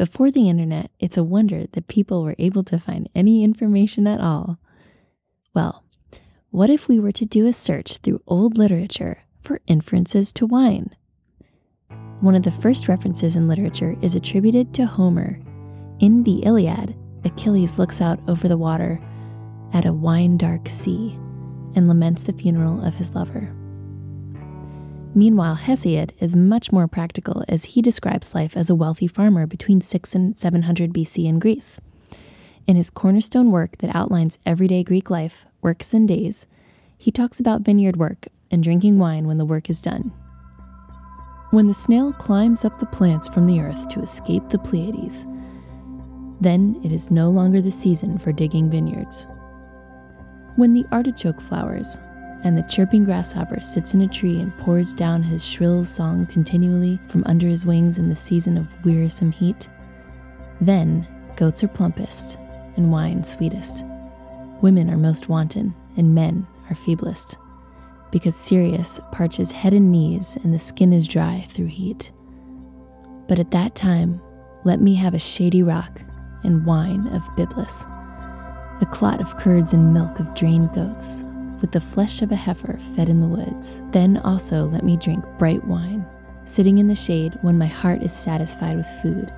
Before the internet, it's a wonder that people were able to find any information at all. Well, what if we were to do a search through old literature for inferences to wine? One of the first references in literature is attributed to Homer. In the Iliad, Achilles looks out over the water at a wine dark sea and laments the funeral of his lover. Meanwhile, Hesiod is much more practical as he describes life as a wealthy farmer between 6 and 700 BC in Greece. In his cornerstone work that outlines everyday Greek life, works and days, he talks about vineyard work and drinking wine when the work is done. When the snail climbs up the plants from the earth to escape the Pleiades, then it is no longer the season for digging vineyards. When the artichoke flowers, and the chirping grasshopper sits in a tree and pours down his shrill song continually from under his wings in the season of wearisome heat. Then goats are plumpest and wine sweetest. Women are most wanton and men are feeblest, because Sirius parches head and knees and the skin is dry through heat. But at that time, let me have a shady rock and wine of Byblos, a clot of curds and milk of drained goats, with the flesh of a heifer fed in the woods. Then also let me drink bright wine, sitting in the shade when my heart is satisfied with food,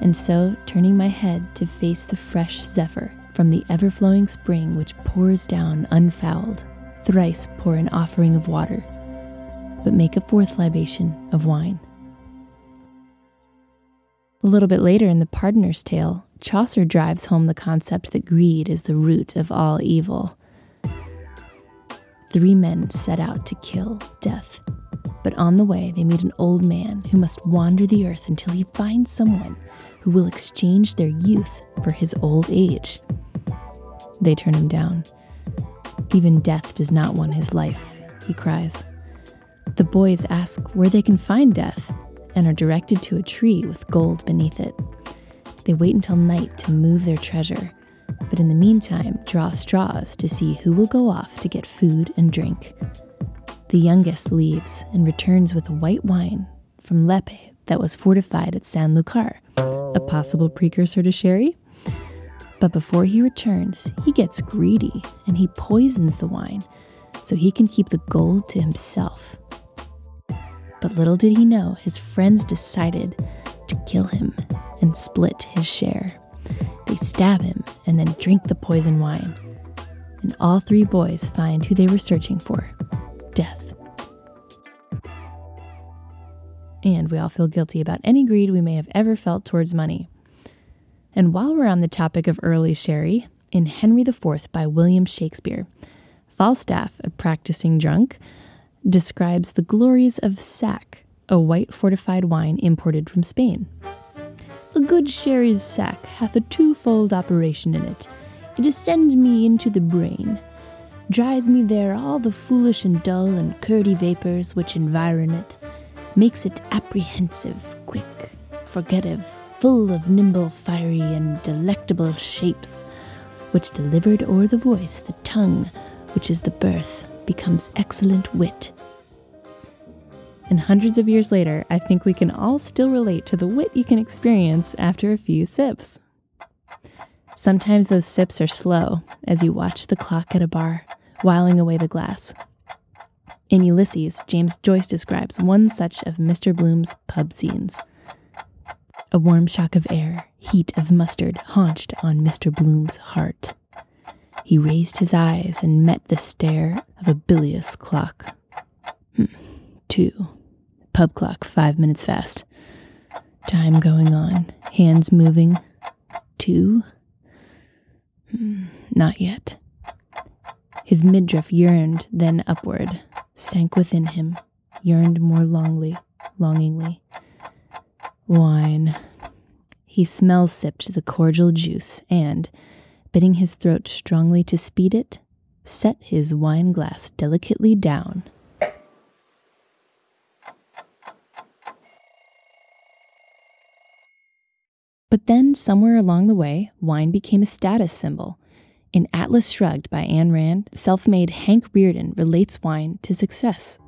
and so turning my head to face the fresh zephyr from the ever flowing spring which pours down unfouled. Thrice pour an offering of water, but make a fourth libation of wine. A little bit later in the Pardoner's Tale, Chaucer drives home the concept that greed is the root of all evil. Three men set out to kill death, but on the way they meet an old man who must wander the earth until he finds someone who will exchange their youth for his old age. They turn him down. Even death does not want his life, he cries. The boys ask where they can find death and are directed to a tree with gold beneath it. They wait until night to move their treasure, but in the meantime, draw straws to see who will go off to get food and drink. The youngest leaves and returns with a white wine from Lepe that was fortified at San Lucar, a possible precursor to sherry. But before he returns, he gets greedy and he poisons the wine so he can keep the gold to himself. But little did he know, his friends decided to kill him and split his share. They stab him and then drink the poison wine. And all three boys find who they were searching for death. And we all feel guilty about any greed we may have ever felt towards money. And while we're on the topic of early sherry, in Henry IV by William Shakespeare, Falstaff, a practicing drunk, describes the glories of sack, a white fortified wine imported from Spain. A good sherry's sack hath a twofold operation in it. It ascends me into the brain, dries me there all the foolish and dull and curdy vapors which environ it, makes it apprehensive, quick, forgetive, full of nimble, fiery, and delectable shapes, which delivered o'er the voice, the tongue, which is the birth, becomes excellent wit. And hundreds of years later, I think we can all still relate to the wit you can experience after a few sips. Sometimes those sips are slow as you watch the clock at a bar, whiling away the glass. In Ulysses, James Joyce describes one such of Mr. Bloom's pub scenes. A warm shock of air, heat of mustard, haunched on Mr. Bloom's heart. He raised his eyes and met the stare of a bilious clock. Hmm. Two. Pub clock, five minutes fast. Time going on, hands moving. Two. Hmm. Not yet. His midriff yearned, then upward, sank within him, yearned more longly, longingly. Wine. He smell sipped the cordial juice and, bidding his throat strongly to speed it, set his wine glass delicately down. But then, somewhere along the way, wine became a status symbol. In Atlas Shrugged by Ayn Rand, self made Hank Rearden relates wine to success.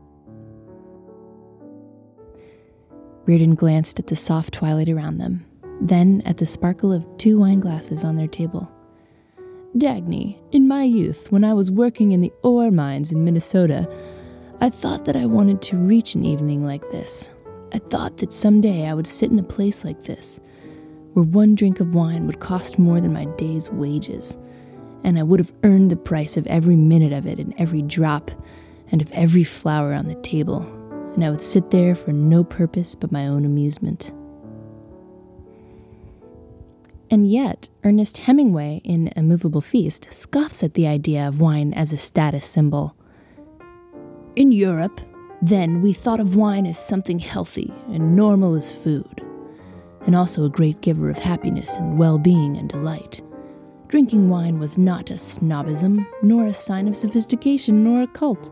Rearden glanced at the soft twilight around them, then at the sparkle of two wine glasses on their table. Dagny, in my youth, when I was working in the ore mines in Minnesota, I thought that I wanted to reach an evening like this. I thought that someday I would sit in a place like this, where one drink of wine would cost more than my day's wages, and I would have earned the price of every minute of it and every drop, and of every flower on the table, and I would sit there for no purpose but my own amusement. And yet, Ernest Hemingway in A Movable Feast scoffs at the idea of wine as a status symbol. In Europe, then, we thought of wine as something healthy and normal as food, and also a great giver of happiness and well being and delight. Drinking wine was not a snobism, nor a sign of sophistication, nor a cult.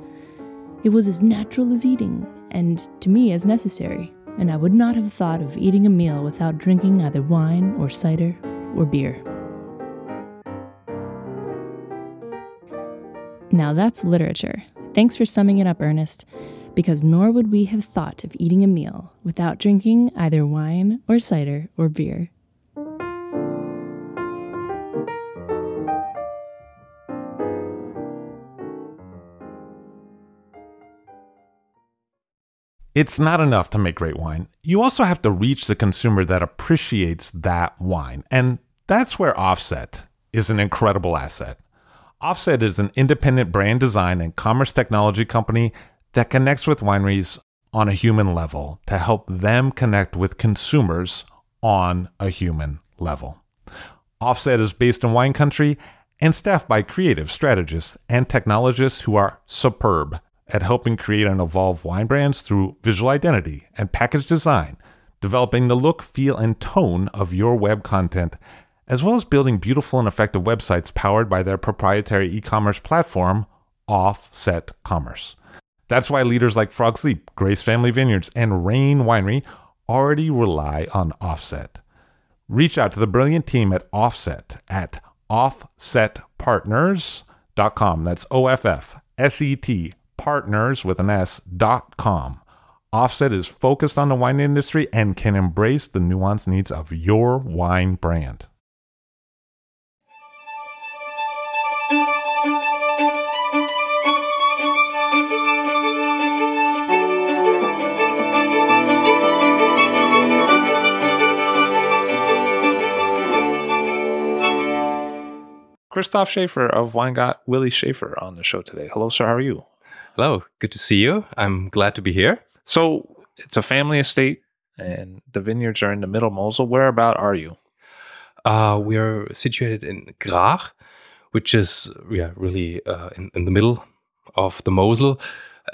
It was as natural as eating, and to me as necessary, and I would not have thought of eating a meal without drinking either wine or cider or beer. Now that's literature. Thanks for summing it up, Ernest, because nor would we have thought of eating a meal without drinking either wine or cider or beer. It's not enough to make great wine. You also have to reach the consumer that appreciates that wine. And that's where Offset is an incredible asset. Offset is an independent brand design and commerce technology company that connects with wineries on a human level to help them connect with consumers on a human level. Offset is based in wine country and staffed by creative strategists and technologists who are superb at helping create and evolve wine brands through visual identity and package design, developing the look, feel, and tone of your web content, as well as building beautiful and effective websites powered by their proprietary e commerce platform, Offset Commerce. That's why leaders like Frog's Leap, Grace Family Vineyards, and Rain Winery already rely on Offset. Reach out to the brilliant team at Offset at offsetpartners.com. That's O F F S E T partners with an S dot com. Offset is focused on the wine industry and can embrace the nuanced needs of your wine brand. Christoph Schaefer of Weingut Willi Schaefer on the show today. Hello, sir. How are you? Hello, good to see you. I'm glad to be here. So it's a family estate, and the vineyards are in the middle Mosel. Where about are you? Uh, we are situated in Graach, which is yeah really uh, in, in the middle of the Mosel,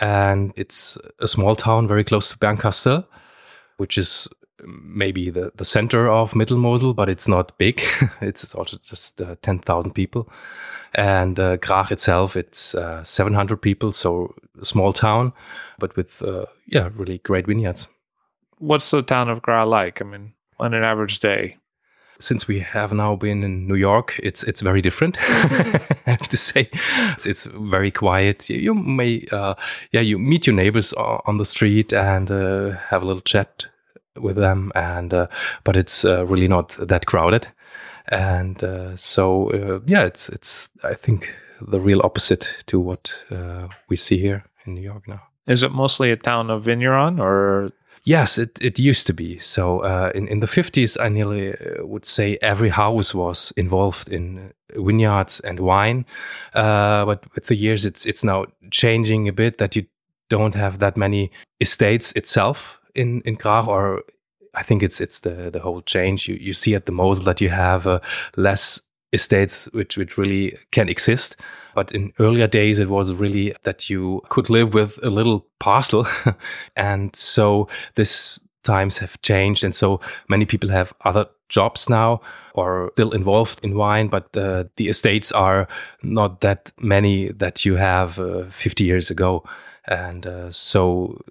and it's a small town very close to Bernkastel, which is maybe the, the center of Middle Mosel, but it's not big. it's, it's also just uh, 10,000 people. And uh, Graach itself, it's uh, 700 people, so a small town, but with, uh, yeah, really great vineyards. What's the town of Graach like? I mean, on an average day? Since we have now been in New York, it's it's very different. I have to say, it's, it's very quiet. You, you may, uh, yeah, you meet your neighbors on the street and uh, have a little chat with them, and uh, but it's uh, really not that crowded. And uh, so, uh, yeah, it's it's I think the real opposite to what we see here in New York now. Is it mostly a town of vigneron or Yes, it, it used to be. So uh, in, in the 50s, I nearly would say every house was involved in vineyards and wine. Uh, but with the years, it's, it's now changing a bit that you don't have that many estates itself in, in Graach, or I think it's it's the, the whole change. You, you see at the Mosel that you have uh, less estates which, which really can exist. But in earlier days, it was really that you could live with a little parcel. and so this times have changed. And so many people have other jobs now or still involved in wine, but uh, the estates are not that many that you have uh, 50 years ago. And uh, so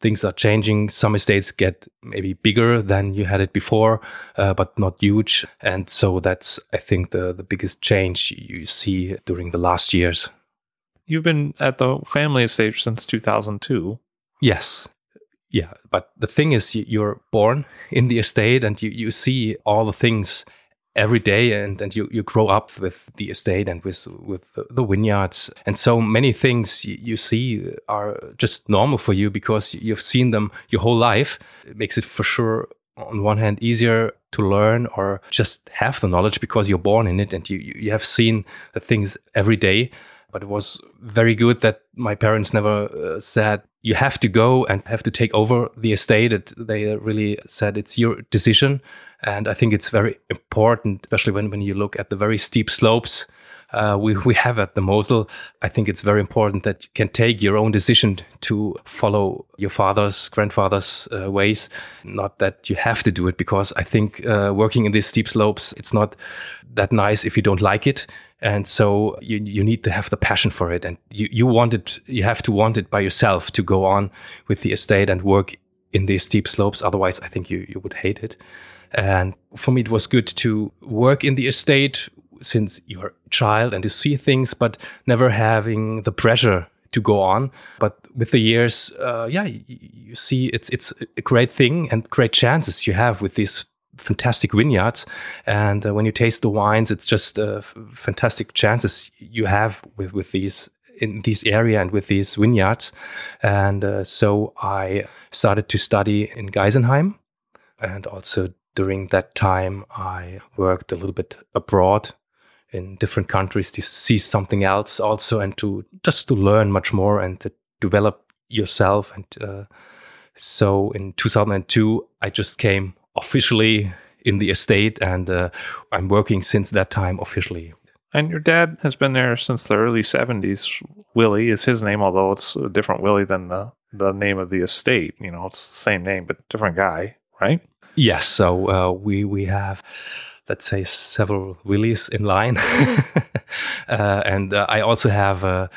things are changing. Some estates get maybe bigger than you had it before, uh, but not huge. And so that's, I think, the, the biggest change you see during the last years. You've been at the family estate since 2002. Yes. Yeah. But the thing is, you're born in the estate and you, you see all the things every day and, and you, you grow up with the estate and with with the vineyards. And so many things you, see are just normal for you because you've seen them your whole life. It makes it for sure on one hand easier to learn or just have the knowledge because you're born in it and you, you have seen the things every day but it was very good that my parents never uh, said you have to go and have to take over the estate. It, they really said it's your decision. And I think it's very important, especially when, when you look at the very steep slopes uh, we, we have at the Mosel. I think it's very important that you can take your own decision to follow your father's, grandfather's uh, ways, not that you have to do it, because I think uh, working in these steep slopes, it's not that nice if you don't like it. And so you, you need to have the passion for it. And you, you want it, you have to want it by yourself to go on with the estate and work in these steep slopes. Otherwise, I think you, you would hate it. And for me, it was good to work in the estate since you're a child and to see things, but never having the pressure to go on. But with the years, uh, yeah, you, you, see it's it's a great thing and great chances you have with these fantastic vineyards. And uh, when you taste the wines, it's just uh, fantastic chances you have with with these in this area and with these vineyards. And uh, so I started to study in Geisenheim and also during that time, I worked a little bit abroad in different countries to see something else also and to just to learn much more and to develop yourself. And uh, so in 2002, I just came officially in the estate and uh, I'm working since that time officially. And your dad has been there since the early 70s. Willi is his name, although it's a different Willi than the, the name of the estate. You know, it's the same name, but different guy, right? Yes. So uh, we we have let's say several Willies in line, uh, and uh, I also have a,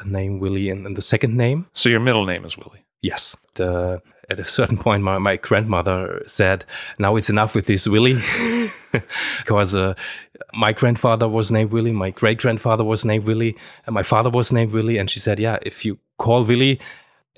a name Willi in, in, the second name. So your middle name is Willi. Yes. The, at a certain point, my, my grandmother said, "Now it's enough with this Willi," because uh, my grandfather was named Willi, my great grandfather was named Willi, and my father was named Willi. And she said, "Yeah, if you call Willi,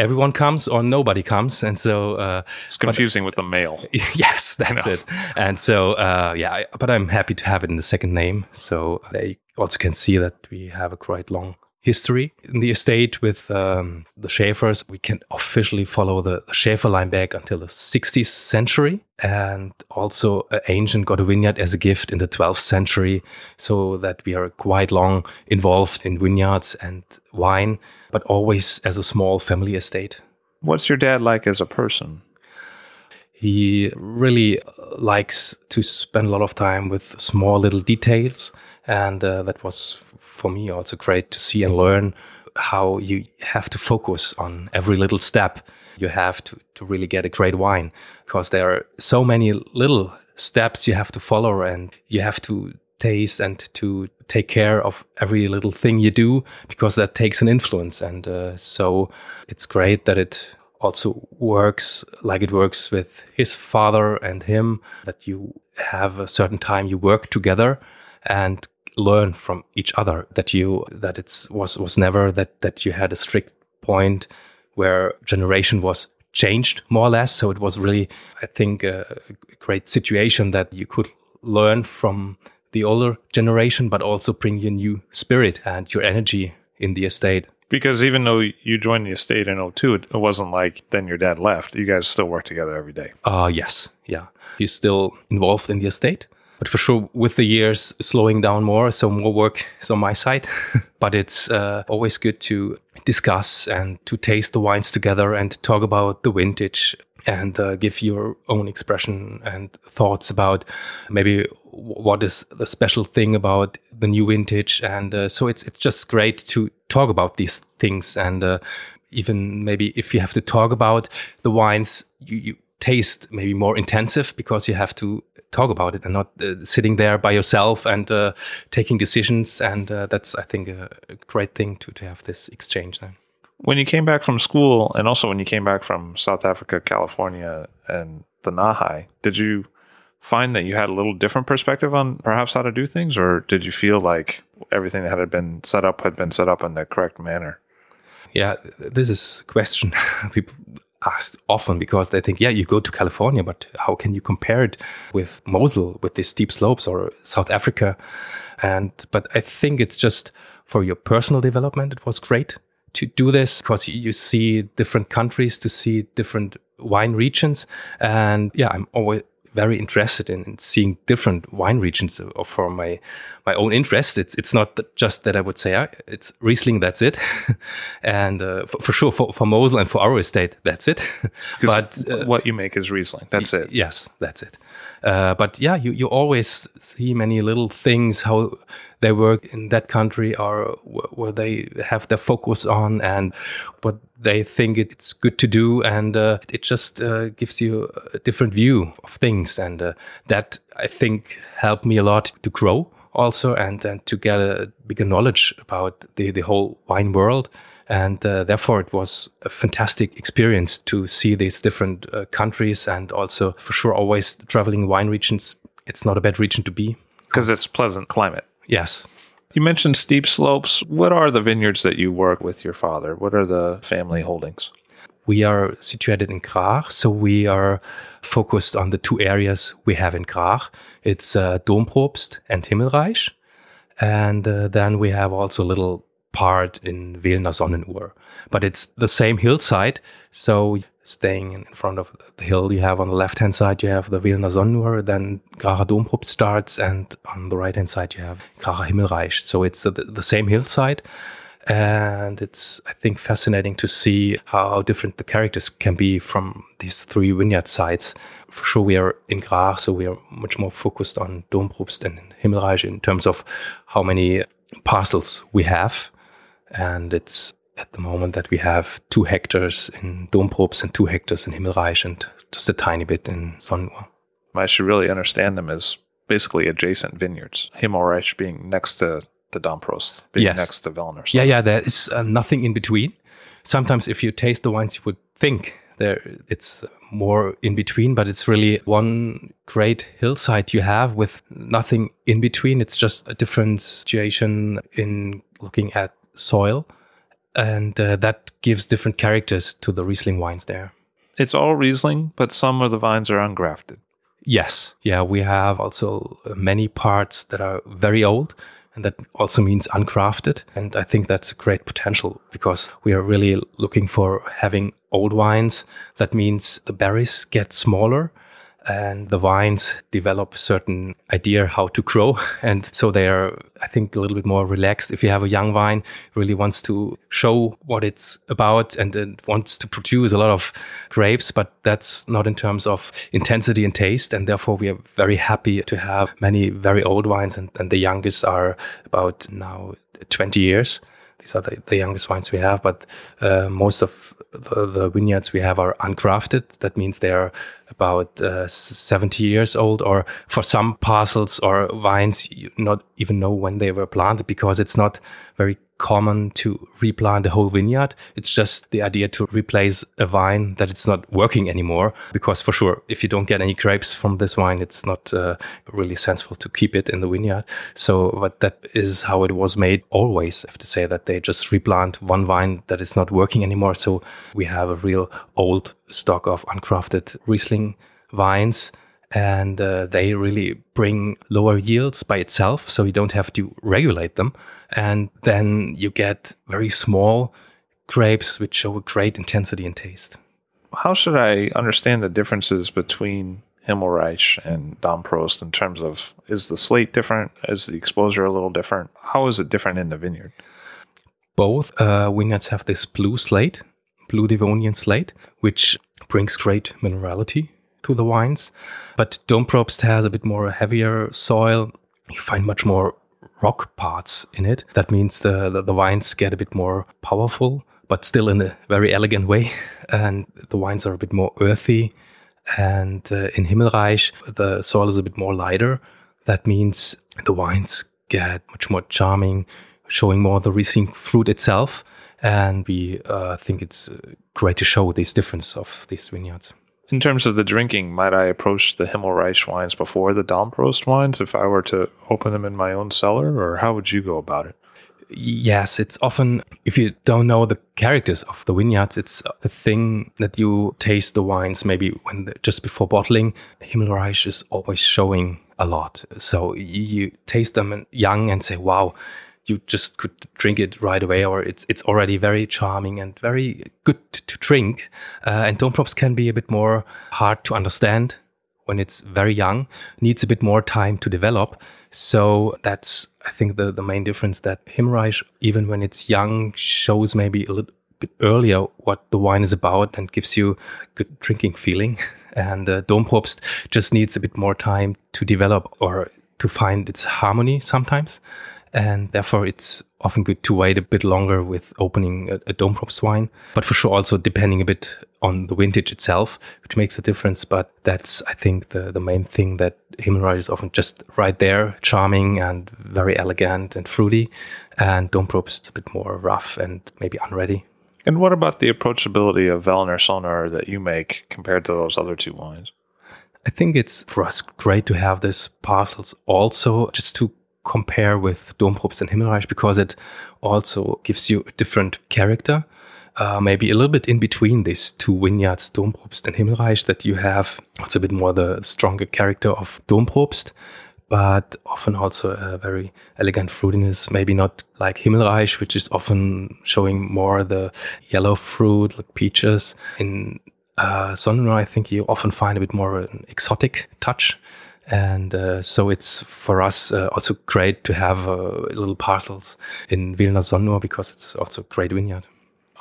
everyone comes or nobody comes. And so uh, it's confusing but, with the mail yes that's it. And so uh, yeah I, but i'm happy to have it in the second name. So they also can see that we have a quite long history in the estate with um, the Schäfers. We can officially follow the, the Schäfer line back until the 16th century. And also, uh, Ancient got a vineyard as a gift in the 12th century, so that we are quite long involved in vineyards and wine, but always as a small family estate. What's your dad like as a person? He really likes to spend a lot of time with small little details. And uh, that was for me also great to see and learn how you have to focus on every little step. You have to, to really get a great wine because there are so many little steps you have to follow and you have to taste and to take care of every little thing you do because that takes an influence. And uh, so it's great that it also works like it works with his father and him, that you have a certain time you work together and learn from each other that you that it's was was never that that you had a strict point where generation was changed more or less so it was really i think a great situation that you could learn from the older generation but also bring your new spirit and your energy in the estate Because even though you joined the estate in 02, it it wasn't like then your dad left. You guys still work together every day. Uh, yes, yeah. you're still involved in the estate, but for sure, with the years, slowing down more, so more work is on my side. but it's uh, always good to discuss and to taste the wines together and talk about the vintage and uh, give your own expression and thoughts about maybe what is the special thing about the new vintage. And uh, so it's it's just great to talk about these things and uh, even maybe if you have to talk about the wines you, you taste maybe more intensive because you have to talk about it and not uh, sitting there by yourself and uh, taking decisions. And uh, that's i think a, a great thing to, to have this exchange then. When you came back from school, and also when you came back from South Africa, California, and the Nahe, did you find that you had a little different perspective on perhaps how to do things, or did you feel like everything that had been set up had been set up in the correct manner? yeah th- this is a question people ask often because they think yeah you go to california but how can you compare it with Mosel with these steep slopes or south africa? And but i think it's just for your personal development it was great to do this because you see different countries to see different wine regions. And yeah i'm always very interested in, in seeing different wine regions for my my own interest. It's it's not just that I would say ah, it's Riesling, that's it, and uh, for, for sure for, for Mosel and for our estate, that's it. but uh, what you make is Riesling. That's it. Yes, that's it. Uh, but yeah, you, you always see many little things how they work in that country or where they have their focus on and what they think it's good to do. And uh, it just uh, gives you a different view of things. And uh, that I think helped me a lot to grow also and, and to get a bigger knowledge about the, the whole wine world and uh, therefore it was a fantastic experience to see these different uh, countries and also for sure always traveling wine regions it's not a bad region to be Because it's pleasant climate. Yes You mentioned steep slopes. What are the vineyards that you work with your father? What are the family holdings? we are situated in Graach, so we are focused on the two areas we have in Graach. It's uh, Domprobst and Himmelreich, and uh, then we have also a little part in Wehlener Sonnenuhr. But it's the same hillside, so staying in front of the hill you have on the left hand side you have the Wehlener Sonnenuhr, then Graacher Domprobst starts, and on the right hand side you have Graacher Himmelreich. So it's the, the same hillside and it's i think fascinating to see how different the characters can be from these three vineyard sites for sure we are in Graach, so we are much more focused on Domprobst and Himmelreich in terms of how many parcels we have and it's at the moment that we have two hectares in Domprobst and two hectares in Himmelreich and just a tiny bit in Sonnenuhr. I should really understand them as basically adjacent vineyards. Himmelreich being next to the Domprobst, being Yes. next to Wehlener. Yeah, yeah, there is uh, nothing in between. Sometimes if you taste the wines, you would think there it's more in between, but it's really one great hillside you have with nothing in between. It's just a different situation in looking at soil, and uh, that gives different characters to the Riesling wines there. It's all Riesling, but some of the vines are ungrafted. Yes. Yeah, we have also many parts that are very old, and that also means ungrafted. And I think that's a great potential because we are really looking for having old wines. That means the berries get smaller and the vines develop certain idea how to grow. And so they are, I think, a little bit more relaxed. If you have a young vine, really wants to show what it's about and it wants to produce a lot of grapes, but that's not in terms of intensity and taste. And therefore, we are very happy to have many very old wines, and, and the youngest are about now 20 years. These are the, the youngest wines we have, but uh, most of the, the vineyards we have are ungrafted. That means they are about uh, 70 years old, or for some parcels or vines, you not even know when they were planted because it's not very common to replant a whole vineyard. It's just the idea to replace a vine that it's not working anymore. Because for sure, if you don't get any grapes from this wine, it's not uh, really sensible to keep it in the vineyard. So, but that is how it was made always. I have to say that they just replant one vine that is not working anymore. So we have a real old stock of ungrafted Riesling vines and uh, they really bring lower yields by itself so you don't have to regulate them. And then you get very small grapes which show a great intensity and taste. How should i understand the differences between himmelreich and Domprobst in terms of is the slate different? Is the exposure a little different? How is it different in the vineyard? Both uh, vineyards have this blue slate blue devonian slate which brings great minerality to the wines. But Domprobst has a bit more heavier soil. You find much more rock parts in it. That means the, the, the wines get a bit more powerful, but still in a very elegant way. And the wines are a bit more earthy. And uh, in Himmelreich, the soil is a bit more lighter. That means the wines get much more charming, showing more the Riesling fruit itself. And we uh, think it's great to show this difference of these vineyards. In terms of the drinking, might I approach the Himmelreich wines before the Domprobst wines if I were to open them in my own cellar, or how would you go about it? Yes, it's often, if you don't know the characters of the vineyards, it's a thing that you taste the wines maybe when just before bottling. Himmelreich is always showing a lot. So you taste them young and say, wow, you just could drink it right away, or it's it's already very charming and very good to drink. Uh, and Domprobst can be a bit more hard to understand when it's very young, needs a bit more time to develop. So that's I think the the main difference that Himmelreich, even when it's young, shows maybe a little bit earlier what the wine is about and gives you a good drinking feeling. And uh, Domprobst just needs a bit more time to develop or to find its harmony sometimes and therefore it's often good to wait a bit longer with opening a, a Domprobst wine. But for sure, also depending a bit on the vintage itself, which makes a difference. But that's, I think, the, the main thing that Himmelreich is often just right there, charming and very elegant and fruity, and Domprobst a bit more rough and maybe unready. And what about the approachability of Wehlener Sonnenuhr that you make compared to those other two wines? I think it's for us great to have these parcels also just to compare with Domprobst and Himmelreich because it also gives you a different character. Uh, maybe a little bit in between these two vineyards, Domprobst and Himmelreich, that you have also a bit more the stronger character of Domprobst, but often also a very elegant fruitiness. Maybe not like Himmelreich, which is often showing more the yellow fruit, like peaches. In uh, I think you often find a bit more an exotic touch and uh, so it's for us uh, also great to have uh, little parcels in Wehlener Sonnenuhr because it's also a great vineyard.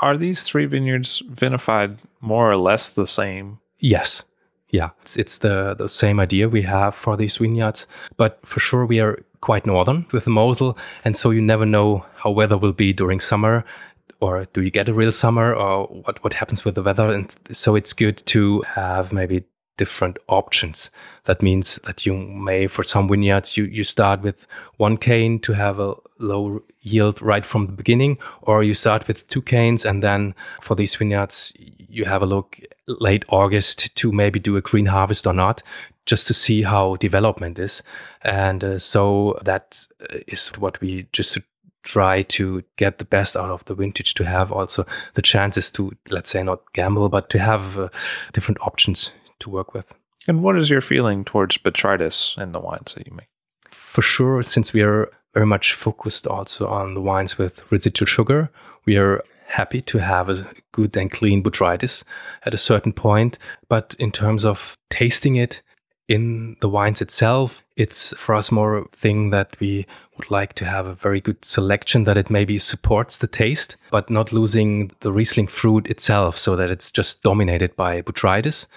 Are these three vineyards vinified more or less the same? Yes. Yeah, it's, it's the, the same idea we have for these vineyards. But for sure, we are quite northern with the Mosel. And so you never know how weather will be during summer or do you get a real summer or what, what happens with the weather and so it's good to have maybe different options. That means that you may, for some vineyards, you, you start with one cane to have a low yield right from the beginning, or you start with two canes and then for these vineyards, you have a look late August to maybe do a green harvest or not, just to see how development is. And uh, so that is what we just try to get the best out of the vintage to have also the chances to let's say not gamble but to have uh, different options to work with. And what is your feeling towards botrytis in the wines that you make? For sure, since we are very much focused also on the wines with residual sugar, we are happy to have a good and clean botrytis at a certain point. But in terms of tasting it in the wines itself, it's for us more a thing that we would like to have a very good selection that it maybe supports the taste, but not losing the Riesling fruit itself so that it's just dominated by botrytis.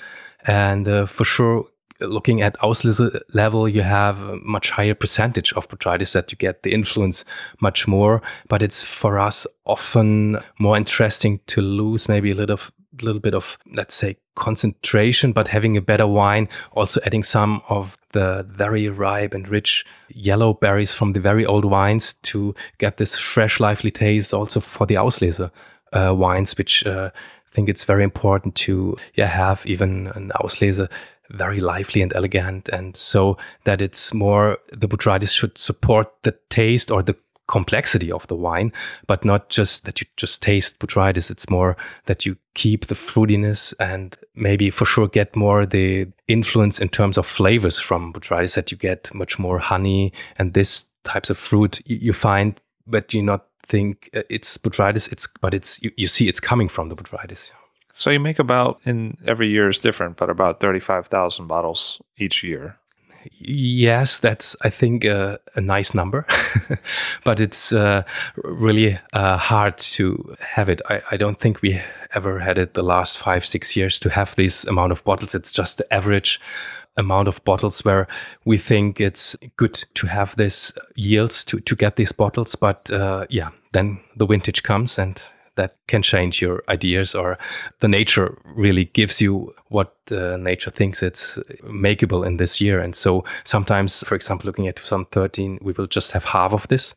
And uh, for sure, looking at Auslese level, you have a much higher percentage of botrytis that you get the influence much more. But it's for us often more interesting to lose maybe a little, little bit of, let's say, concentration, but having a better wine, also adding some of the very ripe and rich yellow berries from the very old wines to get this fresh, lively taste also for the Auslese uh, wines, which uh, think it's very important to yeah, have even an Auslese very lively and elegant. And so that it's more, the Botrytis should support the taste or the complexity of the wine, but not just that you just taste botrytis. It's more that you keep the fruitiness and maybe for sure get more the influence in terms of flavors from botrytis that you get much more honey and this types of fruit you find, but you're not think uh, it's botrytis. It's but it's you, you see it's coming from the botrytis. So you make about in every year is different, but about thirty five thousand bottles each year. Yes, that's I think uh, a nice number, but it's uh, really uh, hard to have it. I, I, don't think we ever had it the last five six years to have this amount of bottles. It's just the average amount of bottles where we think it's good to have this yields to to get these bottles. But uh, yeah, then the vintage comes and that can change your ideas or the nature really gives you what uh, nature thinks it's makeable in this year. And so sometimes for example looking at 2013 we will just have half of this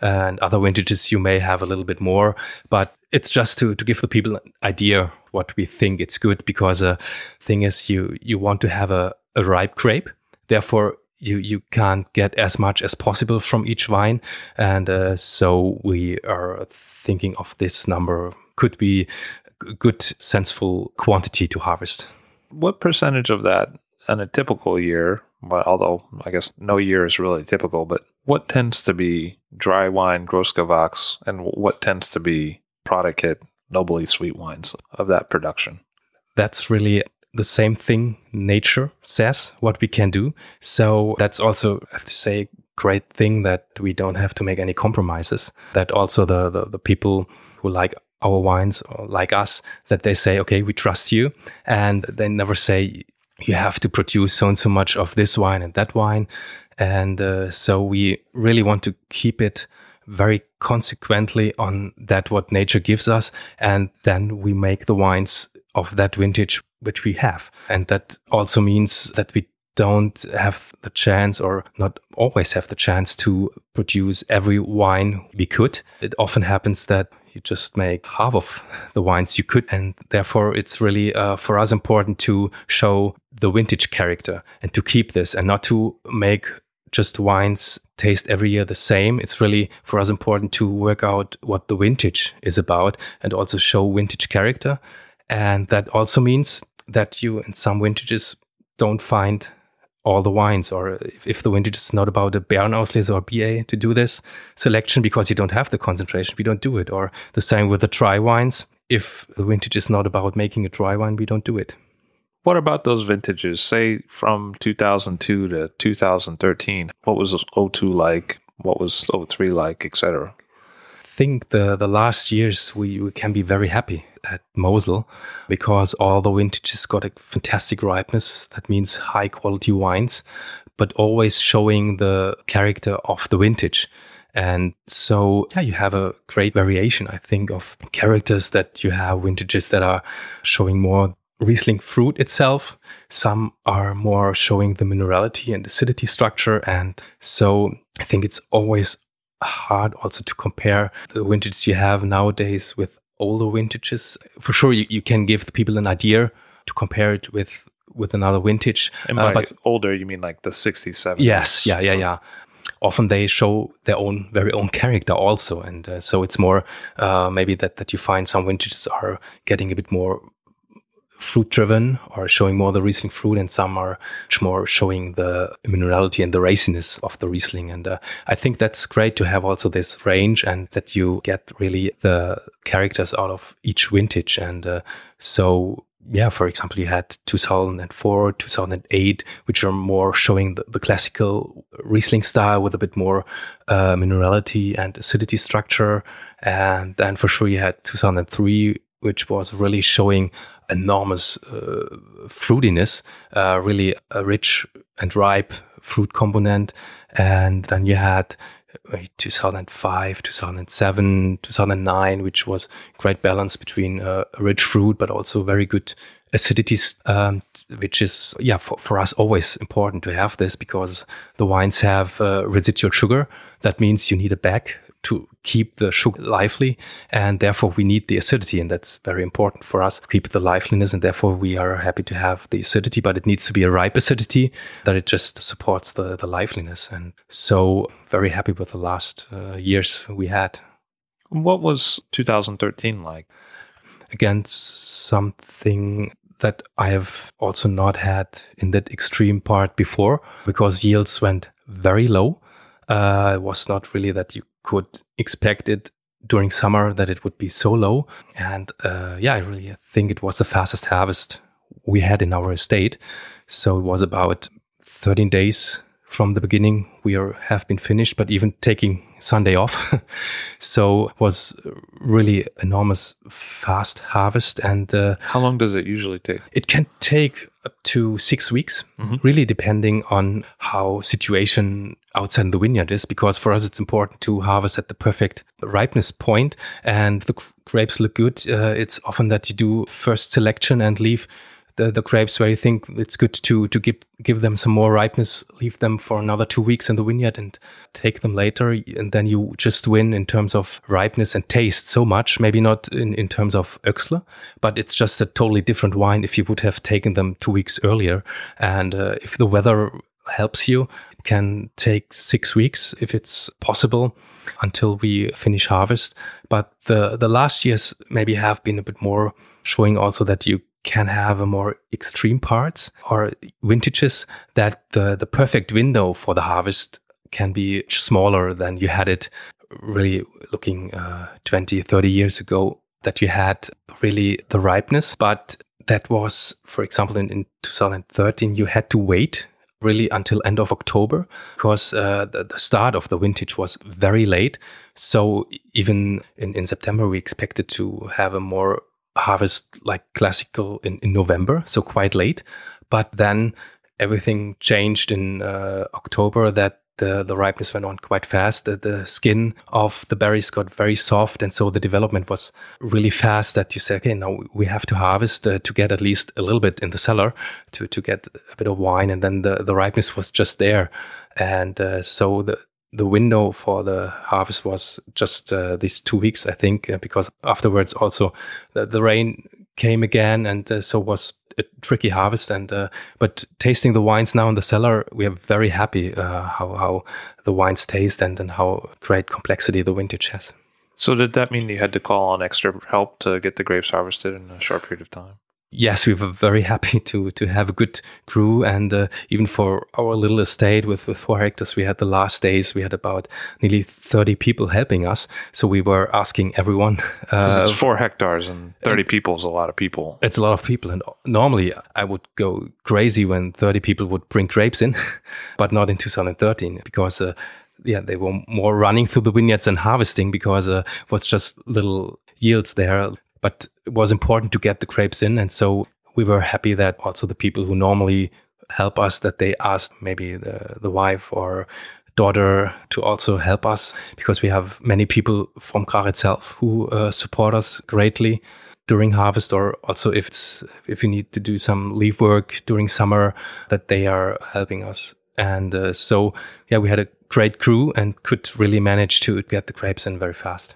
and other vintages you may have a little bit more but it's just to, to give the people an idea what we think it's good because a uh, thing is you you want to have a, a ripe grape. Therefore you you can't get as much as possible from each vine, and uh, so we are thinking of this number could be a good sensible quantity to harvest. What percentage of that in a typical year? Well, although I guess no year is really typical, but what tends to be dry wine, Großgewachs, and what tends to be Prädikat, nobly sweet wines of that production? That's really the same thing nature says what we can do. So that's also, I have to say, great thing that we don't have to make any compromises. That also the, the, the people who like our wines or like us, that they say, okay, we trust you. And they never say, you have to produce so and so much of this wine and that wine. And uh, so we really want to keep it very consequently on that what nature gives us. And then we make the wines of that vintage which we have. And that also means that we don't have the chance or not always have the chance to produce every wine we could. It often happens that you just make half of the wines you could. And therefore, it's really uh, for us important to show the vintage character and to keep this and not to make just wines taste every year the same. It's really for us important to work out what the vintage is about and also show vintage character. And that also means that you, in some vintages, don't find all the wines, or if, if the vintage is not about a Beerenauslese or BA to do this selection because you don't have the concentration, we don't do it. Or the same with the dry wines. If the vintage is not about making a dry wine, we don't do it. What about those vintages? Say from 2002 to 2013. What was 02 like? What was 03 like, etc.? Think the, the last years we, we can be very happy at Mosel because all the vintages got a fantastic ripeness. That means high quality wines, but always showing the character of the vintage. And so, yeah, you have a great variation, I think, of characters that you have vintages that are showing more Riesling fruit itself. Some are more showing the minerality and acidity structure. And so I think it's always hard also to compare the vintages you have nowadays with older vintages. For sure, you, you can give the people an idea to compare it with with another vintage. And uh, by uh, but older, you mean like the 60s, 70s? Yes, yeah, yeah, yeah. Often they show their own very own character also, and uh, so it's more uh, maybe that that you find some vintages are getting a bit more fruit driven or showing more the Riesling fruit, and some are more showing the minerality and the raciness of the Riesling. And uh, I think that's great to have also this range and that you get really the characters out of each vintage. And uh, so, yeah, for example, you had 2004, 2008, which are more showing the, the classical Riesling style with a bit more uh, minerality and acidity structure. And then for sure you had 2003, which was really showing enormous uh, fruitiness, uh, really a rich and ripe fruit component. And then you had uh, 2005, 2007, 2009, which was great balance between uh, rich fruit, but also very good acidity, um, which is, yeah, for, for us always important to have this because the wines have uh, residual sugar. That means you need a bag to keep the sugar lively and therefore we need the acidity and that's very important for us. To keep the liveliness and therefore we are happy to have the acidity but it needs to be a ripe acidity that it just supports the, the liveliness. And so very happy with the last uh, years we had. What was 2013 like? Again something that I have also not had in that extreme part before because yields went very low. Uh, it was not really that you could expect it during summer that it would be so low. And uh, yeah, I really think it was the fastest harvest we had in our estate. So it was about 13 days from the beginning we are, have been finished, but even taking Sunday off. so it was really enormous fast harvest. And uh, how long does it usually take? It can take up to six weeks, mm-hmm. really depending on how situation outside the vineyard is. Because for us, it's important to harvest at the perfect ripeness point, and the grapes look good. Uh, it's often that you do first selection and leave the, the grapes where you think it's good to to give give them some more ripeness, leave them for another two weeks in the vineyard and take them later, and then you just win in terms of ripeness and taste so much. Maybe not in, in terms of Oechsle, but it's just a totally different wine if you would have taken them two weeks earlier. And uh, if the weather helps you, it can take six weeks if it's possible until we finish harvest. But the the last years maybe have been a bit more showing also that you can have a more extreme parts or vintages that the, the perfect window for the harvest can be smaller than you had it really looking uh, 20, 30 years ago that you had really the ripeness. But that was, for example, in, in 2013, you had to wait really until end of October because uh, the, the, start of the vintage was very late. So even in, in September, we expected to have a more harvest like classical in, in November, so quite late. But then everything changed in uh, October that the, the ripeness went on quite fast. The, the skin of the berries got very soft. And so the development was really fast that you say, okay, now we have to harvest uh, to get at least a little bit in the cellar to, to get a bit of wine. And then the, the ripeness was just there. And uh, so the, the window for the harvest was just uh, these two weeks, I think, uh, because afterwards also the, the, rain came again, and uh, so was a tricky harvest. And uh, but tasting the wines now in the cellar, we are very happy uh, how how the wines taste and and how great complexity the vintage has. So did that mean you had to call on extra help to get the grapes harvested in a short period of time? Yes, we were very happy to to have a good crew, and uh, even for our little estate with with four hectares, we had the last days we had about nearly thirty people helping us. So we were asking everyone. Uh, it's four hectares, and thirty and people is a lot of people. It's a lot of people, and normally I would go crazy when thirty people would bring grapes in, but not in 2013 because. Uh, yeah, they were more running through the vineyards and harvesting because uh, it was just little yields there but it was important to get the grapes in. And so we were happy that also the people who normally help us, that they asked maybe the, the wife or daughter to also help us because we have many people from Graach itself who uh, support us greatly during harvest or also if it's if we need to do some leaf work during summer that they are helping us and uh, so yeah we had a great crew and could really manage to get the grapes in very fast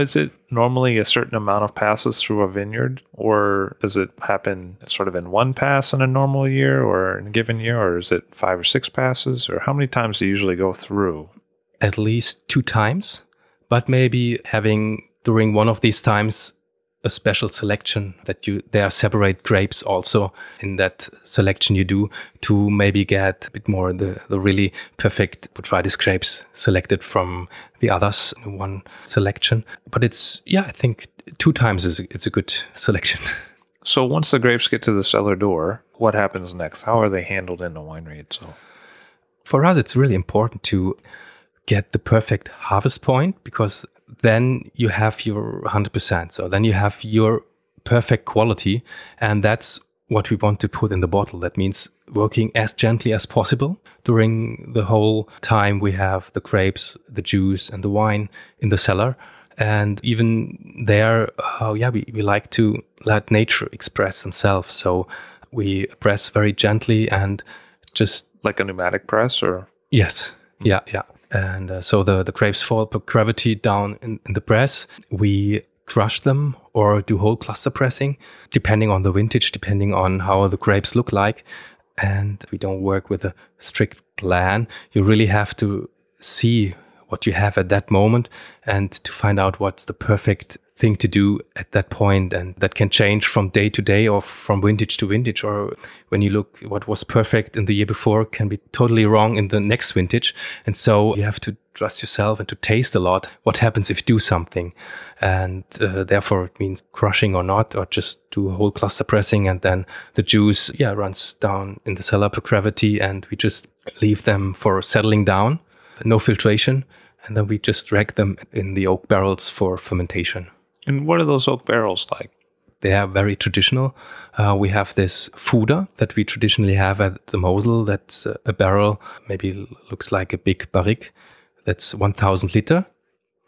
is it normally a certain amount of passes through a vineyard, or does it happen sort of in one pass in a normal year or in a given year, or is it five or six passes, or how many times do you usually go through? At least two times, but maybe having during one of these times a special selection that you there are separate grapes also in that selection you do to maybe get a bit more the, the really perfect botrytis grapes selected from the others in one selection. But it's yeah i think two times is it's a good selection. So once the grapes get to the cellar door what happens next? How are they handled in the winery itself? For us it's really important to get the perfect harvest point because then you have your 100%. So then you have your perfect quality. And that's what we want to put in the bottle. That means working as gently as possible during the whole time we have the grapes, the juice, and the wine in the cellar. And even there, uh, yeah, we, we like to let nature express themselves. So we press very gently and just Like a pneumatic press or Yes. Yeah, yeah. And uh, so the, the grapes fall per gravity down in, in the press. We crush them or do whole cluster pressing, depending on the vintage, depending on how the grapes look like. And we don't work with a strict plan. You really have to see what you have at that moment and to find out what's the perfect thing to do at that point and that can change from day to day or from vintage to vintage? Or when you look what was perfect in the year before can be totally wrong in the next vintage. And so you have to trust yourself and to taste a lot what happens if you do something. And uh, therefore it means crushing or not or just do a whole cluster pressing and then the juice yeah runs down in the cellar per gravity and we just leave them for settling down. No filtration. And then we just drag them in the oak barrels for fermentation and what are those oak barrels like? they are very traditional. Uh, we have this Fuder that we traditionally have at the Mosel. That's uh, a barrel, maybe looks like a big barrique. That's 1,000 liter,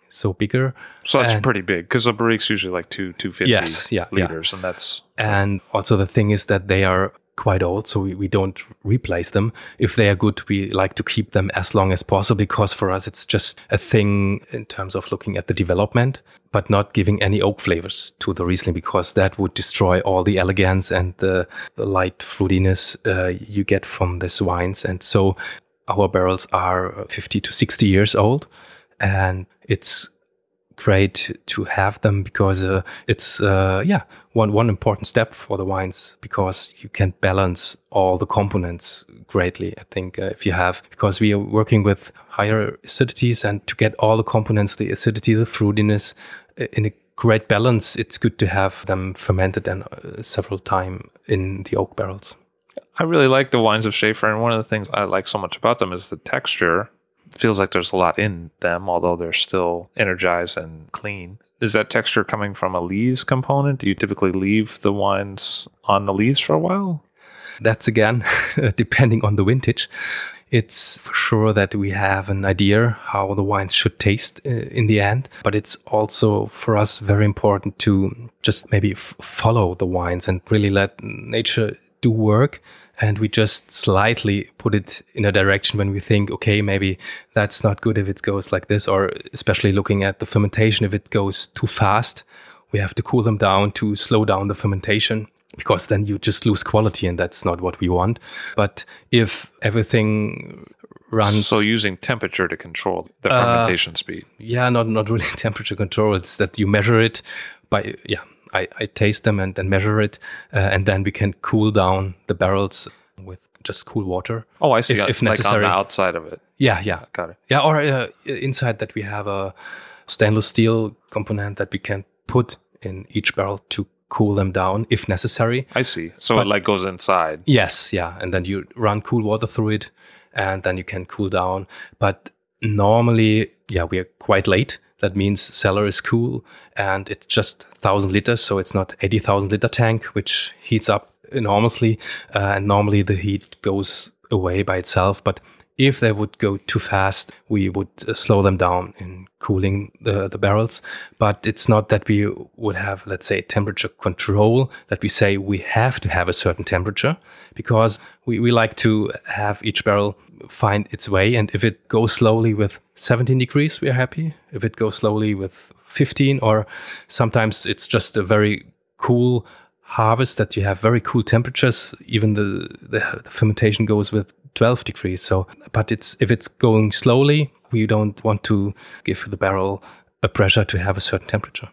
so bigger. So that's And- pretty big because a barrique's usually like two two fifty Yes, yeah, yeah. liters, and that's And also the thing is that they are quite old, so we, we don't replace them. If they are good, we like to keep them as long as possible because for us it's just a thing in terms of looking at the development, but not giving any oak flavors to the Riesling because that would destroy all the elegance and the, the light fruitiness uh, you get from these wines. And so our barrels are 50 to 60 years old and it's great to have them because uh, it's uh, yeah one one important step for the wines because you can balance all the components greatly. I think uh, if you have because we are working with higher acidities and to get all the components, the acidity, the fruitiness uh, in a great balance, it's good to have them fermented and uh, several time in the oak barrels. I really like the wines of Schaefer, and one of the things I like so much about them is the texture. Feels like there's a lot in them, although they're still energized and clean. Is that texture coming from a lees component? Do you typically leave the wines on the lees for a while? That's again depending on the vintage. It's for sure that we have an idea how the wines should taste uh, in the end, but it's also for us very important to just maybe f- follow the wines and really let nature do work. And we just slightly put it in a direction when we think, okay, maybe that's not good if it goes like this, or especially looking at the fermentation, if it goes too fast, we have to cool them down to slow down the fermentation because then you just lose quality and that's not what we want. But if everything runs So using temperature to control the Uh, fermentation speed. yeah, not not really temperature control. It's that you measure it by yeah. I, I taste them and, and measure it, uh, and then we can cool down the barrels with just cool water. Oh, I see. if- if like necessary. on the outside of it. Yeah, yeah, Got it. yeah. Or uh, inside that we have a stainless steel component that we can put in each barrel to cool them down if necessary. I see. So But- it like goes inside. Yes, yeah, and then you run cool water through it, and then you can cool down. But normally, yeah, we are quite late. That means cellar is cool, and it's just thousand liters, so it's not eighty thousand liter tank, which heats up enormously. Uh, and normally the heat goes away by itself, but if they would go too fast, we would uh, slow them down in cooling the, the barrels. But it's not that we would have, let's say, temperature control, that we say we have to have a certain temperature, because we, we like to have each barrel find its way. And if it goes slowly with 17 degrees, we are happy. If it goes slowly with 15, or sometimes it's just a very cool harvest that you have very cool temperatures. Even the, the, fermentation goes with 12 degrees. So, but it's if it's going slowly, we don't want to give the barrel a pressure to have a certain temperature.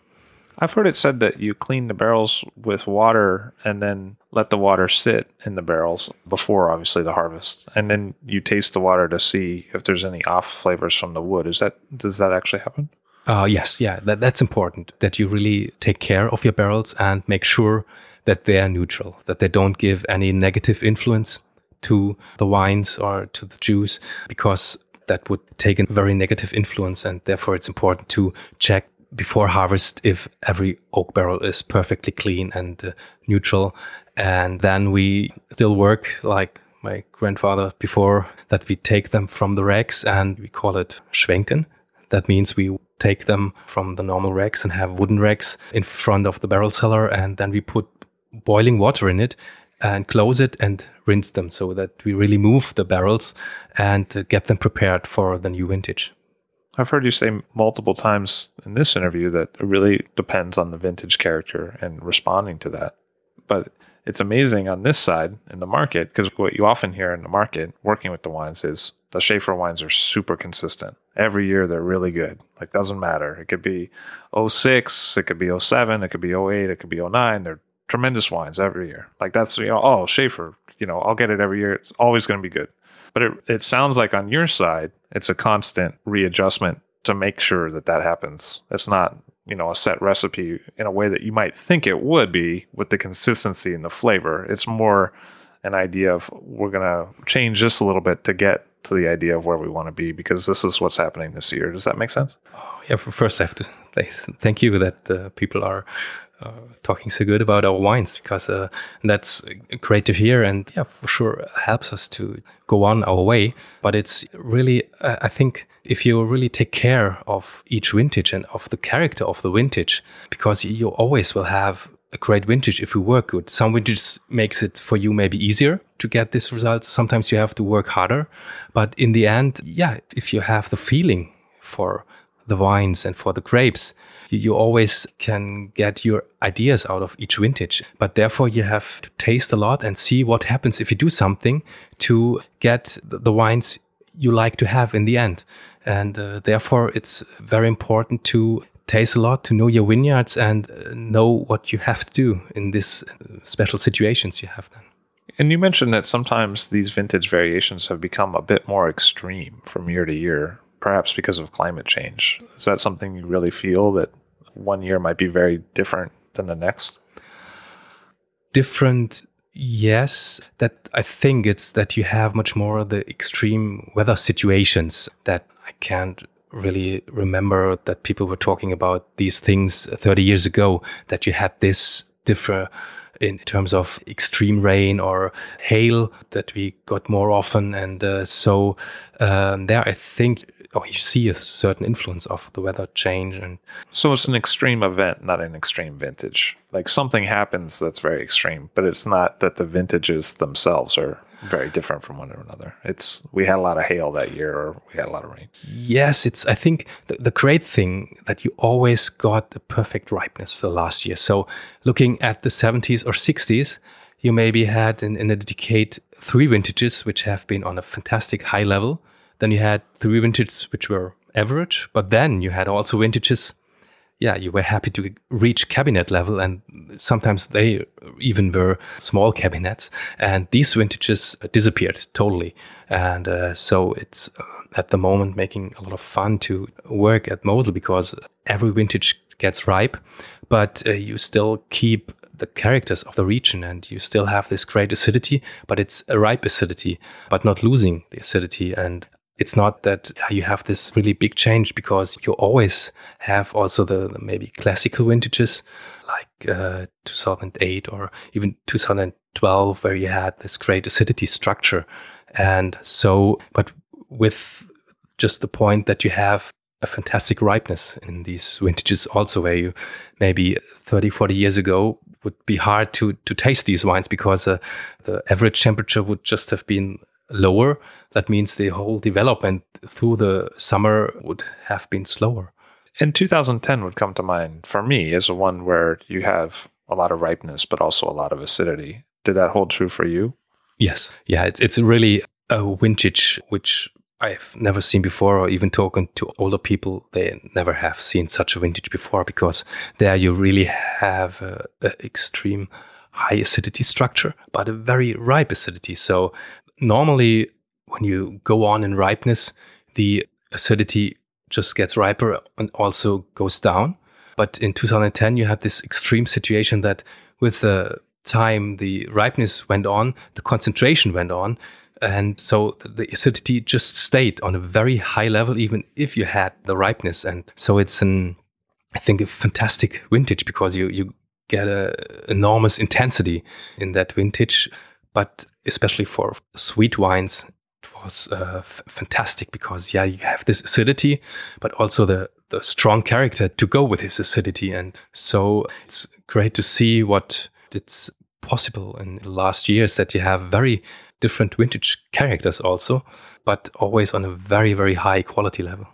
I've heard it said that you clean the barrels with water and then let the water sit in the barrels before obviously the harvest. And then you taste the water to see if there's any off flavors from the wood. Is that does that actually happen? Uh, yes, yeah, that, that's important that you really take care of your barrels and make sure that they are neutral, that they don't give any negative influence to the wines or to the juice, because that would take a very negative influence. And therefore, it's important to check before harvest if every oak barrel is perfectly clean and uh, neutral. And then we still work like my grandfather before that we take them from the racks and we call it schwenken That means we take them from the normal racks and have wooden racks in front of the barrel cellar, and then we put boiling water in it and close it and rinse them so that we really move the barrels and uh, get them prepared for the new vintage. I've heard you say multiple times in this interview that it really depends on the vintage character and responding to that. But it's amazing on this side in the market because what you often hear in the market working with the wines is the Schaefer wines are super consistent. Every year they're really good. Like doesn't matter. It could be 06, it could be 07, it could be 08, it could be 09. They're tremendous wines every year. Like that's you know, oh Schaefer, you know, I'll get it every year. It's always going to be good. But it it sounds like on your side, it's a constant readjustment to make sure that that happens. It's not you know a set recipe in a way that you might think it would be with the consistency and the flavor. It's more an idea of we're going to change this a little bit to get to the idea of where we want to be because this is what's happening this year. Does that make sense? Oh, yeah. First, I have to thank you that uh, people are uh, talking so good about our wines because uh, that's great to hear and yeah for sure helps us to go on our way. But it's really uh, i think if you really take care of each vintage and of the character of the vintage because you always will have a great vintage if you work good. Some vintages makes it for you maybe easier to get this result. Sometimes you have to work harder. But in the end yeah if you have the feeling for the wines and for the grapes you always can get your ideas out of each vintage. But therefore, you have to taste a lot and see what happens if you do something to get the wines you like to have in the end. And uh, therefore, it's very important to taste a lot, to know your vineyards and uh, know what you have to do in these uh, special situations you have then. And you mentioned that sometimes these vintage variations have become a bit more extreme from year to year, perhaps because of climate change. Is that something you really feel that one year might be very different than the next? Different, yes. That I think it's that you have much more the extreme weather situations that I can't really remember that people were talking about these things 30 years ago that you had this differ in terms of extreme rain or hail that we got more often and uh, so um, there i think or you see a certain influence of the weather change and so it's an extreme event not an extreme vintage. Like something happens that's very extreme but it's not that the vintages themselves are very different from one another. It's we had a lot of hail that year or we had a lot of rain. Yes it's i think the, the great thing that you always got the perfect ripeness the last year. So looking at the 70s or 60s you maybe had in, in a decade three vintages which have been on a fantastic high level then you had three vintages which were average, but then you had also vintages. Yeah, you were happy to reach Kabinett level, and sometimes they even were small Kabinetts. And these vintages disappeared totally. And uh, so it's uh, at the moment making a lot of fun to work at Mosel because every vintage gets ripe, but uh, you still keep the characters of the region and you still have this great acidity, but it's a ripe acidity, but not losing the acidity. And it's not that you have this really big change because you always have also the, the maybe classical vintages like uh, 2008 or even 2012 where you had this great acidity structure. And so but with just the point that you have a fantastic ripeness in these vintages also where you maybe 30 40 years ago would be hard to to taste these wines because uh, the average temperature would just have been lower, that means the whole development through the summer would have been slower. And 2010 would come to mind for me as a one where you have a lot of ripeness, but also a lot of acidity. Did that hold true for you? Yes. Yeah, it's, it's really a vintage which I've never seen before, or even talking to older people, they never have seen such a vintage before because there you really have an extreme high acidity structure, but a very ripe acidity. So normally when you go on in ripeness, the acidity just gets riper and also goes down. But in 2010, you had this extreme situation that with the time the ripeness went on, the concentration went on. And so the acidity just stayed on a very high level, even if you had the ripeness. And so it's an, I think, a fantastic vintage because you, you get a enormous intensity in that vintage. But especially for sweet wines, it was uh, fantastic because yeah, you have this acidity, but also the the strong character to go with his acidity, and so it's great to see what it's possible in the last years that you have very different vintage characters also, but always on a very very high quality level.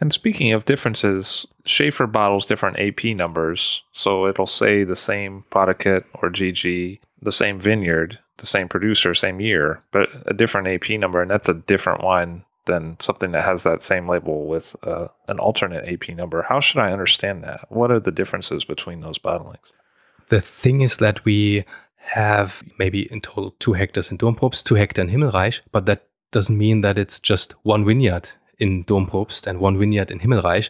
And speaking of differences, Schaefer bottles different AP numbers. So it'll say the same Prädikat or GG, the same vineyard, the same producer, same year, but a different AP number. And that's a different wine than something that has that same label with uh, an alternate AP number. How should I understand that? What are the differences between those bottlings? The thing is that we have maybe in total two hectares in Domprobst, two hectares in Himmelreich, but that doesn't mean that it's just one vineyard in Domprobst and one vineyard in Himmelreich.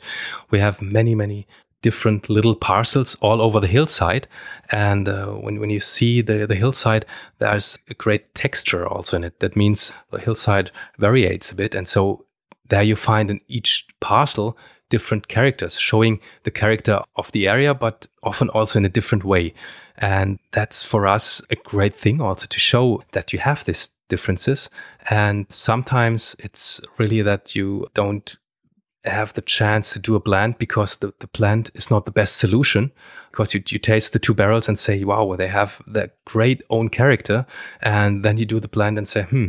We have many, many different little parcels all over the hillside. And uh, when, when you see the, the hillside, there's a great texture also in it. That means the hillside variates a bit. And so there you find in each parcel different characters showing the character of the area, but often also in a different way. And that's for us a great thing also to show that you have these differences. And sometimes it's really that you don't have the chance to do a blend because the, the blend is not the best solution. Because you, you taste the two barrels and say wow they have that great own character. And then you do the blend and say hmm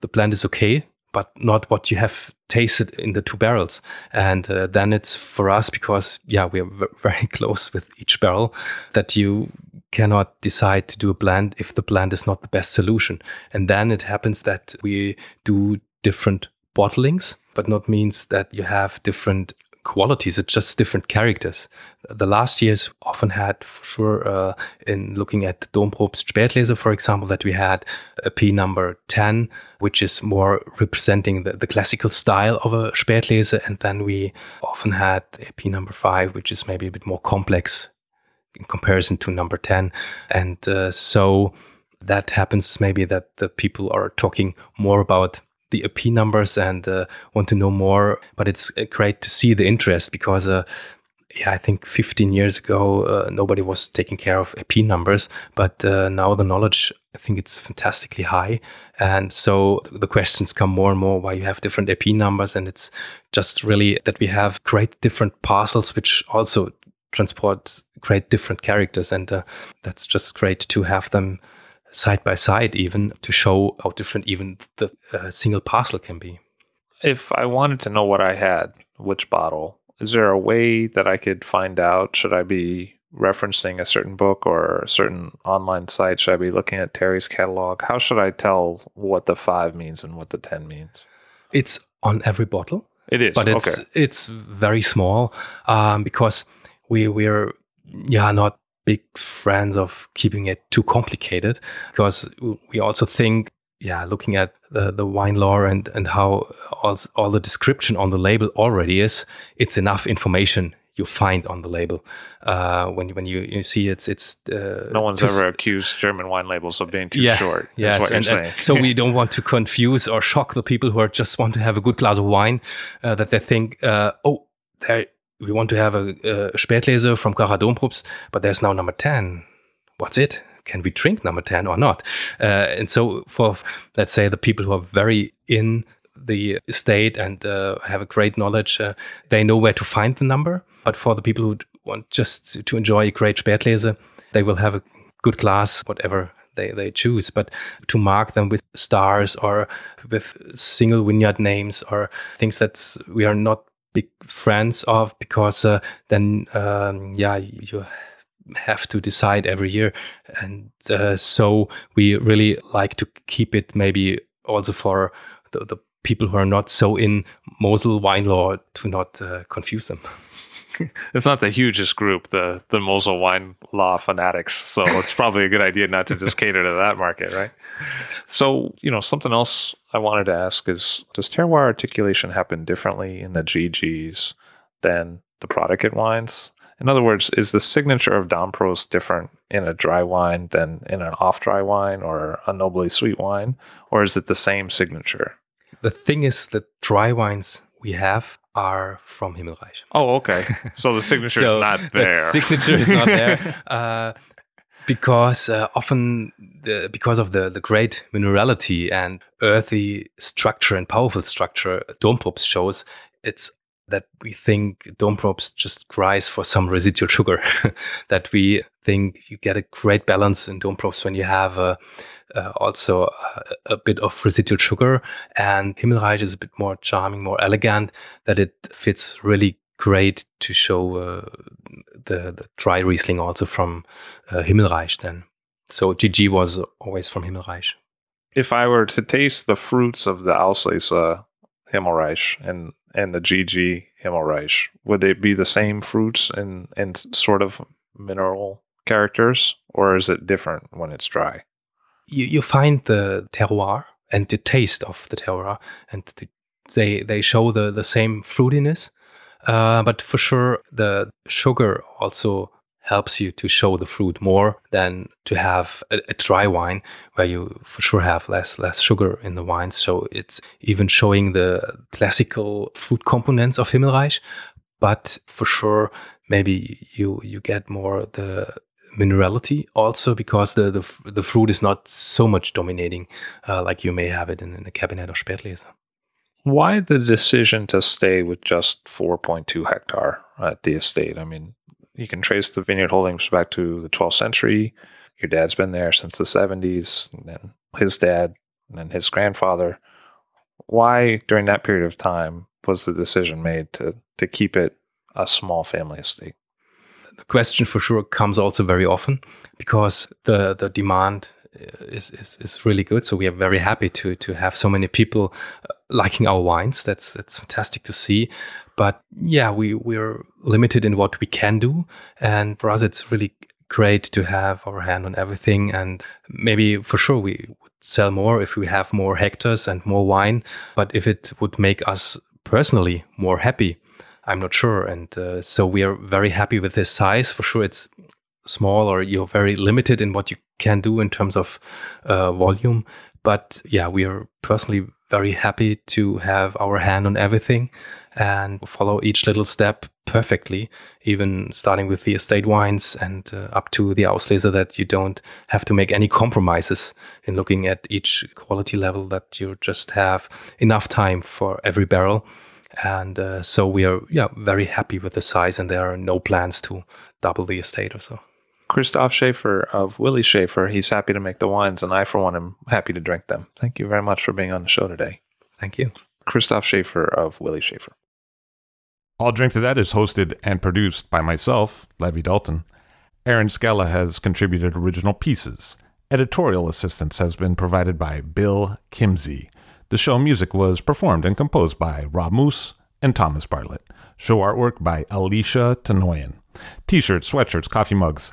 the blend is okay but not what you have tasted in the two barrels. And uh, then it's for us because yeah we are very close with each barrel that you cannot decide to do a blend if the blend is not the best solution. And then it happens that we do different bottlings but not means that you have different qualities. It's just different characters. The last years often had, for sure, uh, in looking at Domprobst Spätlese, for example, that we had AP number 10, which is more representing the, the classical style of a Spätlese. And then we often had AP number 5, which is maybe a bit more complex in comparison to number 10. And uh, so that happens maybe that the people are talking more about the AP numbers and uh, want to know more. But it's uh, great to see the interest because, uh, yeah, I think 15 years ago uh, nobody was taking care of AP numbers, but uh, now the knowledge I think it's fantastically high, and so the questions come more and more why you have different AP numbers, and it's just really that we have great different parcels which also transport great different characters, and uh, that's just great to have them side by side, even to show how different even the uh, single parcel can be. If I wanted to know what I had, which bottle, is there a way that I could find out? Should I be referencing a certain book or a certain online site? Should I be looking at Terry's catalog? How should I tell what the five means and what the 10 means? It's on every bottle. It is, but it's okay. it's very small um, because we we're yeah not big friends of keeping it too complicated because we also think yeah looking at the, the wine law and and how all, all the description on the label already is it's enough information you find on the label uh, when you when you, you see it's it's uh, no one's ever accused German wine labels of being too yeah, short. Yeah, what and, you're and saying. so we don't want to confuse or shock the people who are just want to have a good glass of wine uh, that they think uh, oh there we want to have a, a Spätlese from Graacher Domprobst, but there's now number 10. What's it? Can we drink number 10 or not? Uh, and so for, let's say, the people who are very in the state and uh, have a great knowledge, uh, they know where to find the number. But for the people who want just to enjoy a great Spätlese, they will have a good glass, whatever they, they choose. But to mark them with stars or with single vineyard names or things that we are not big friends of because uh, then um, yeah you have to decide every year and uh, so we really like to keep it maybe also for the, the people who are not so in Mosel wine law to not uh, confuse them. it's not the hugest group, the the Mosel wine law fanatics. So it's probably a good idea not to just cater to that market, right? So you know, something else I wanted to ask is: Does terroir articulation happen differently in the GGs than the Prädikat wines? In other words, is the signature of Domprobst different in a dry wine than in an off dry wine or a nobly sweet wine, or is it the same signature? The thing is that dry wines we have are from Himmelreich. Oh, okay. So the signature So is not that there. signature is not there. uh, because uh, often the, because of the, the great minerality and earthy structure and powerful structure Domprobst shows, it's that we think Domprobst just cries for some residual sugar. that we think you get a great balance in Domprobst when you have uh, uh, also a, a, bit of residual sugar. And Himmelreich is a bit more charming, more elegant, that it fits really great to show uh, the, the, dry Riesling also from uh, Himmelreich then. So GG was always from Himmelreich. If I were to taste the fruits of the Auslese Himmelreich and and the GG Himmelreich, would they be the same fruits and and sort of mineral characters, or is it different when it's dry? You you find the terroir and the taste of the terroir, and the, they they show the the same fruitiness, uh, but for sure the sugar also helps you to show the fruit more than to have a, a, dry wine where you for sure have less less sugar in the wine. So it's even showing the classical fruit components of Himmelreich, but for sure maybe you you get more the minerality also because the the, the fruit is not so much dominating uh, like you may have it in, in the Kabinett or Spätlese. Why the decision to stay with just 4.2 hectare at the estate? I mean, you can trace the vineyard holdings back to the 12th century. Your dad's been there since the 70s, and then his dad, and then his grandfather. Why, during that period of time, was the decision made to to keep it a small family estate? The question for sure comes also very often because the the demand uh, is, is, is really good. So we are very happy to to have so many people uh, liking our wines. That's that's fantastic to see. But yeah, we we're limited in what we can do, and for us, it's really great to have our hand on everything. And maybe for sure we would sell more if we have more hectares and more wine. But if it would make us personally more happy, I'm not sure. And uh, so we are very happy with this size. For sure, it's small or you're very limited in what you can do in terms of uh, volume. But yeah, we are personally very happy to have our hand on everything and follow each little step perfectly, even starting with the estate wines and uh, up to the Auslese that you don't have to make any compromises in looking at each quality level, that you just have enough time for every barrel. And uh, so we are yeah, very happy with the size, and there are no plans to double the estate or so. Christoph Schaefer of Willi Schaefer. He's happy to make the wines, and I, for one, am happy to drink them. Thank you very much for being on the show today. Thank you. Christoph Schaefer of Willi Schaefer. I'll Drink to That is hosted and produced by myself, Levi Dalton. Aaron Skella has contributed original pieces. Editorial assistance has been provided by Bill Kimsey. The show music was performed and composed by Rob Moose and Thomas Bartlett. Show artwork by Alicia Tenoyan. T shirts, sweatshirts, coffee mugs,